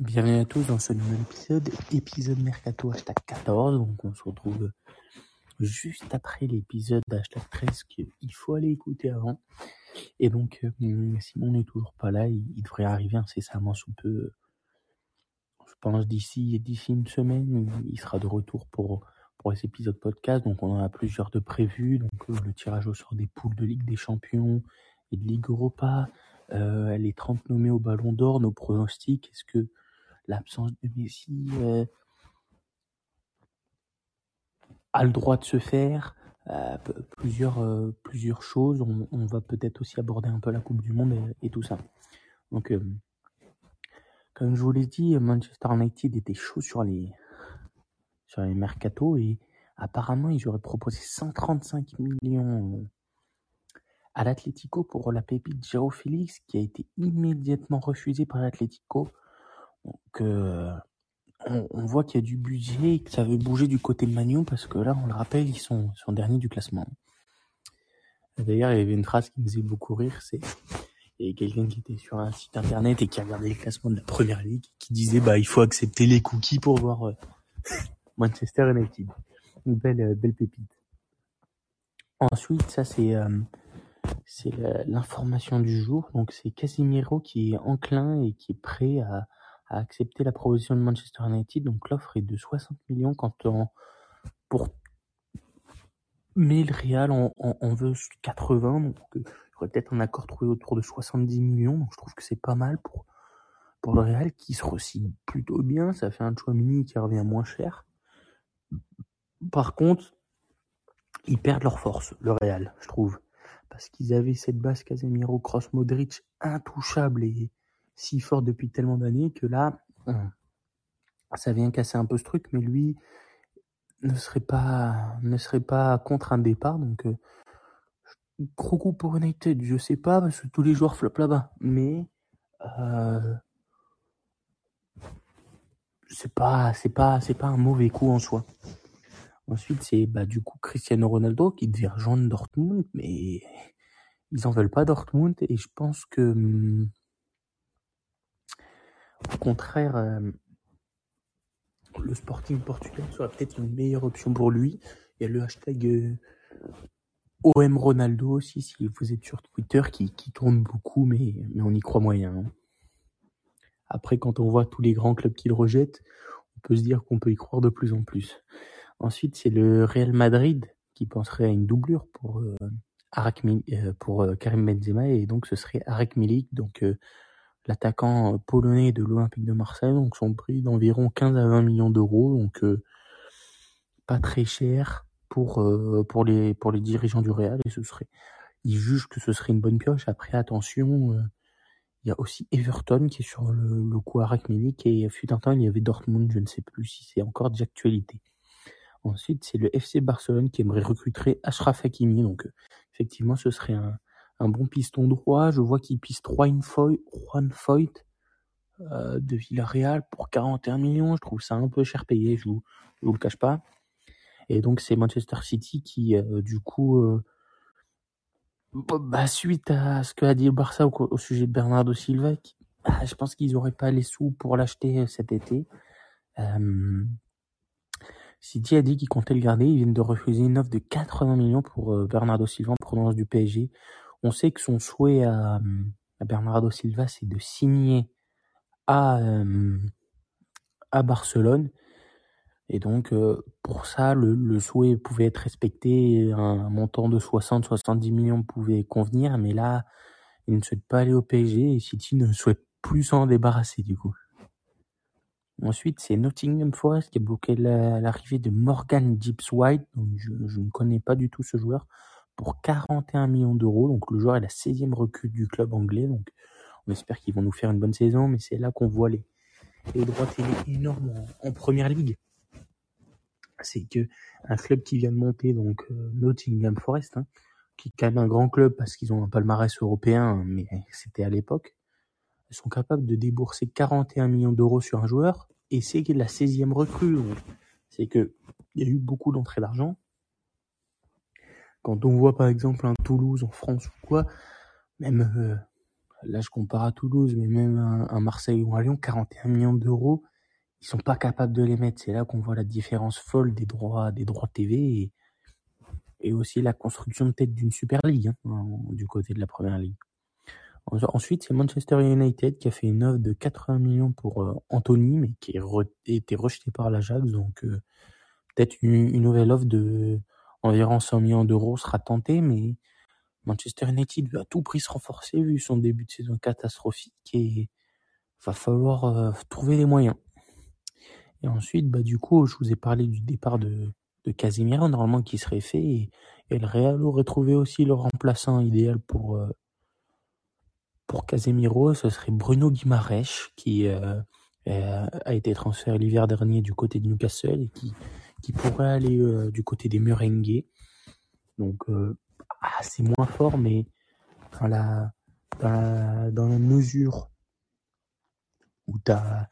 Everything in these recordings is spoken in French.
Bienvenue à tous dans ce nouvel épisode, épisode Mercato hashtag 14. Donc on se retrouve juste après l'épisode hashtag 13 qu'il faut aller écouter avant. Et donc euh, Simon n'est toujours pas là, il, devrait arriver incessamment sous peu. Je pense d'ici d'ici une semaine, il sera de retour pour pour les épisodes podcast. Donc on en a plusieurs de prévus. Donc euh, le tirage au sort des poules de Ligue des Champions et de Ligue Europa. Euh, les 30 nommés au Ballon d'Or, nos pronostics. Est-ce que l'absence de Messi euh, a le droit de se faire euh, euh, plusieurs choses. On, va peut-être aussi aborder un peu la Coupe du Monde et, tout ça. Donc, comme je vous l'ai dit, Manchester United était chaud sur les, sur les mercatos et apparemment ils auraient proposé 135 millions à l'Atlético pour la pépite Joao Félix qui a été immédiatement refusé par l'Atlético. Euh, on, voit qu'il y a du budget et que ça veut bouger du côté de Manu parce que là on le rappelle ils sont, sont derniers du classement. D'ailleurs il y avait une phrase qui me faisait beaucoup rire, c'est quelqu'un qui était sur un site internet et qui regardait les classements de la première ligue qui disait bah il faut accepter les cookies pour voir euh, Manchester United. Une belle, euh, belle pépite. Ensuite, ça c'est euh, c'est l'information du jour. Donc c'est Casemiro qui est enclin et qui est prêt à, à accepter la proposition de Manchester United. Donc l'offre est de 60 millions quand on pour mais le Real en, en, en veut 80. Donc euh, il y aurait peut-être un accord trouvé autour de 70 millions. Donc je trouve que c'est pas mal pour pour le Real qui se recible plutôt bien. Ça fait un Chouamini qui revient moins cher. Par contre, ils perdent leur force, le Real, je trouve. Parce qu'ils avaient cette base Casemiro, Cross, Modric intouchable et si fort depuis tellement d'années que là, hum, ça vient casser un peu ce truc, mais lui ne serait pas, ne serait pas contre un départ. Donc, euh, gros coup pour United, je sais pas, parce que tous les joueurs flopent là-bas. Mais, euh, c'est pas, c'est pas, c'est pas un mauvais coup en soi. Ensuite, c'est bah, du coup Cristiano Ronaldo qui devient rejoindre Dortmund, mais ils en veulent pas Dortmund et je pense que hum, au contraire euh, le Sporting Portugal serait peut-être une meilleure option pour lui. Il y a le hashtag euh, OM Ronaldo aussi si vous êtes sur Twitter qui, qui tourne beaucoup mais, on y croit moyen. hein. Après quand on voit tous les grands clubs qu'il rejette, on peut se dire qu'on peut y croire de plus en plus. Ensuite, c'est le Real Madrid qui penserait à une doublure pour euh, Arak pour Karim Benzema et donc ce serait Arek Milik, donc l'attaquant euh, polonais de l'Olympique de Marseille, donc son prix d'environ 15 à 20 millions d'euros, donc euh, pas très cher pour euh, pour les pour les dirigeants du Real et ce serait ils jugent que ce serait une bonne pioche. Après attention, euh, il y a aussi Everton qui est sur le, le coup Milik et fut un temps il y avait Dortmund, je ne sais plus si c'est encore d'actualité. Ensuite, c'est le FC Barcelone qui aimerait recruter Ashraf Hakimi. Donc, euh, effectivement, ce serait un, un bon piston droit. Je vois qu'il piste Juan Foyt, euh, de Villarreal pour 41 millions. Je trouve ça un peu cher payé, je vous, le cache pas. Et donc, c'est Manchester City qui, euh, du coup, euh, bah, suite à ce qu'a dit Barça au, sujet de Bernardo Silva, qui- ah, je pense qu'ils n'auraient pas les sous pour l'acheter euh, cet été. City a dit qu'il comptait le garder. Ils viennent de refuser une offre de 80 millions pour Bernardo Silva en provenance du PSG. On sait que son souhait à, Bernardo Silva, c'est de signer à, euh, Barcelone. Et donc, euh, pour ça, le, souhait pouvait être respecté. Un montant de 60-70 millions pouvait convenir. Mais là, il ne souhaite pas aller au PSG et City ne souhaite plus s'en débarrasser du coup. Ensuite, c'est Nottingham Forest qui a bloqué la- l'arrivée de Morgan Gibbs White. Je ne connais pas du tout ce joueur pour 41 millions d'euros. Donc, le joueur est la 16e recrue du club anglais. Donc, on espère qu'ils vont nous faire une bonne saison, mais c'est là qu'on voit les, les droits télé énormes en, en première ligue. C'est que un club qui vient de monter, donc euh, Nottingham Forest, hein, qui est quand même un grand club parce qu'ils ont un palmarès européen, mais c'était à l'époque, sont capables de débourser 41 millions d'euros sur un joueur et c'est la 16e recrue. C'est que il y a eu beaucoup d'entrées d'argent. Quand on voit par exemple un Toulouse en France ou quoi, même euh, là, je compare à Toulouse, mais même un, Marseille ou un Lyon, 41 millions d'euros, ils sont pas capables de les mettre. C'est là qu'on voit la différence folle des droits, des droits TV et, aussi la construction peut-être d'une Super League hein, du côté de la Première Ligue. En- Ensuite, c'est Manchester United qui a fait une offre de 80 millions pour euh, Anthony, mais qui a été rejeté par l'Ajax. Donc, euh, peut-être une nouvelle offre de environ 100 millions d'euros sera tentée, mais Manchester United veut à tout prix se renforcer vu son début de saison catastrophique et va falloir euh, trouver les moyens. Et ensuite, bah, du coup, je vous ai parlé du départ de, de Casemiro, normalement, qui serait fait, et, le Real aurait trouvé aussi le remplaçant idéal pour, euh, pour Casemiro, ce serait Bruno Guimaraes, qui euh, euh, a été transféré l'hiver dernier du côté de Newcastle et qui, qui pourrait aller euh, du côté des Merengues. Donc, euh, ah, c'est moins fort, mais dans la, dans la, mesure où tu as,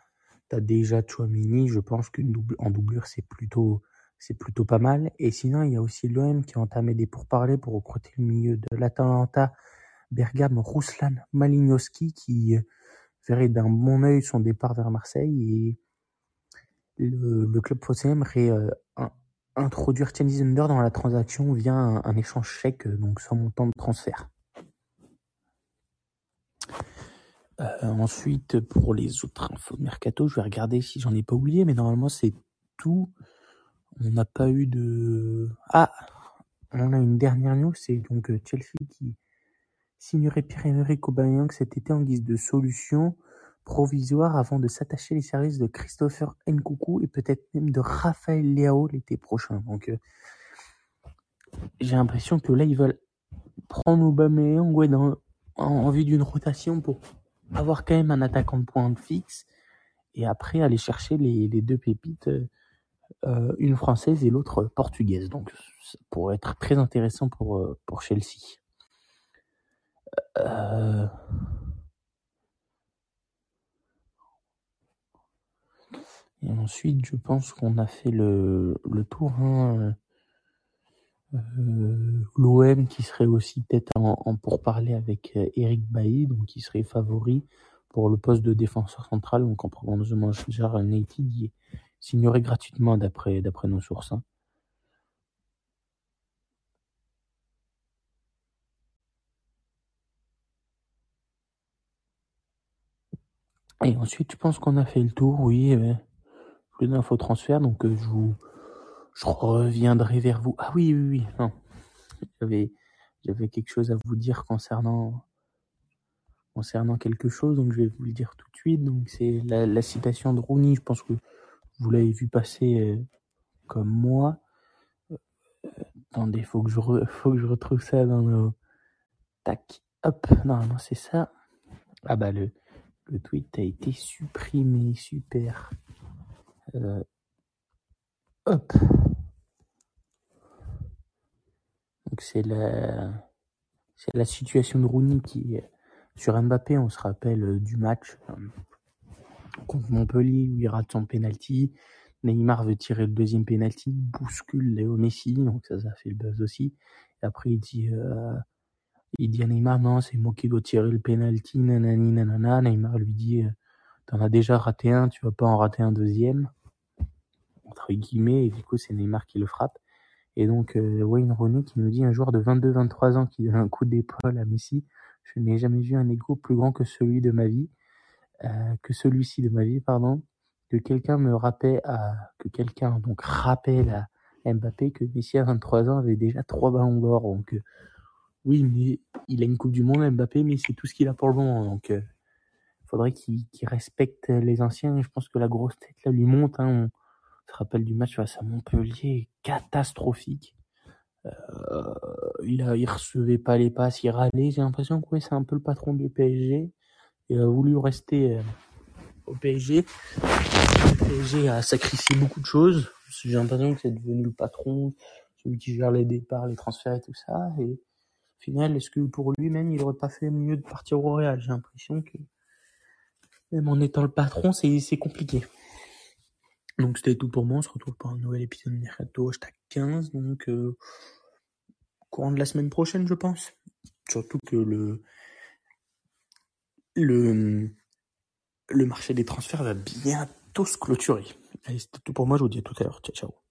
déjà Chouamini, je pense qu'en double, doublure, c'est plutôt, c'est plutôt pas mal. Et sinon, il y a aussi l'OM qui a entamé des pourparlers pour recruter le milieu de l'Atalanta, Bergame, Ruslan Malinowski, qui euh, verrait d'un bon œil son départ vers Marseille. Le, club phocéen aimerait euh, introduire Kenny Zender dans la transaction via un, un échange chèque, euh, donc sans montant de transfert. Euh, ensuite, pour les autres infos de mercato, je vais regarder si j'en ai pas oublié, mais normalement c'est tout. On n'a pas eu de... Ah On a une dernière news, c'est donc euh, Chelsea qui signerait Pierre-Emerick Aubameyang cet été en guise de solution provisoire avant de s'attacher les services de Christopher Nkunku et peut-être même de Raphaël Leao l'été prochain. Donc euh, j'ai l'impression que là ils veulent prendre Aubameyang ouais, dans, en, vue d'une rotation pour avoir quand même un attaquant de pointe fixe et après aller chercher les, deux pépites, euh, une française et l'autre portugaise. Donc ça pourrait être très intéressant pour, euh, pour Chelsea. Euh, et ensuite, je pense qu'on a fait le, le tour. Hein. Euh, L'OM qui serait aussi peut-être en, en pourparler avec euh, Eric Bailly, donc qui serait favori pour le poste de défenseur central. Donc en prolongement, genre United il signerait gratuitement d'après d'après nos sources. hein. Et ensuite, je pense qu'on a fait le tour, oui. euh, plus d'infos transfert, donc euh, je vous je reviendrai vers vous. Ah oui, oui, oui. Non. J'avais j'avais quelque chose à vous dire concernant concernant quelque chose, donc je vais vous le dire tout de suite. Donc c'est la, citation de Rooney, je pense que vous l'avez vu passer euh, comme moi. Attendez, faut que je re- faut que je retrouve ça dans nos tac hop. Normalement c'est ça. Ah bah le le tweet a été supprimé, super. Euh, hop. Donc c'est la c'est la situation de Rooney qui euh, sur Mbappé, on se rappelle euh, du match contre Montpellier où il rate son penalty. Neymar veut tirer le deuxième penalty, bouscule Léo Messi, donc ça, ça fait le buzz aussi. Et après, il dit, il dit à Neymar, non, c'est moi qui dois tirer le penalty, nanani, nanana. Neymar lui dit, t'en as déjà raté un, tu vas pas en rater un deuxième. Entre guillemets, et du coup, c'est Neymar qui le frappe. Et donc, euh, Wayne Rooney qui nous dit, un joueur de 22-23 ans qui donne un coup d'épaule à Messi, je n'ai jamais vu un ego plus grand que celui de ma vie, euh, que celui-ci de ma vie, pardon que quelqu'un me rappelle à, que quelqu'un donc rappelle à Mbappé que Messi à 23 ans avait déjà trois ballons d'or. Donc, euh, oui, mais il a une Coupe du Monde, Mbappé, mais c'est tout ce qu'il a pour le moment. Donc, faudrait qu'il qu'il respecte les anciens. Et je pense que la grosse tête là lui monte. Hein. Se rappelle du match face à Montpellier, catastrophique. Euh, il, a, il recevait pas les passes, il râlait. J'ai l'impression que ouais, c'est un peu le patron du PSG. Il a voulu rester euh, au PSG. Le PSG a sacrifié beaucoup de choses. J'ai l'impression que c'est devenu le patron, celui qui gère les départs, les transferts et tout ça. Et au final, est-ce que pour lui-même, il aurait pas fait mieux de partir au Real? J'ai l'impression que même en étant le patron, c'est compliqué. Donc c'était tout pour moi. On se retrouve pour un nouvel épisode de Mercato hashtag 15. Donc euh, courant de la semaine prochaine, je pense. Surtout que le le, le marché des transferts va bientôt se clôturer. Allez, c'était tout pour moi, je vous dis à tout à l'heure. Ciao, ciao.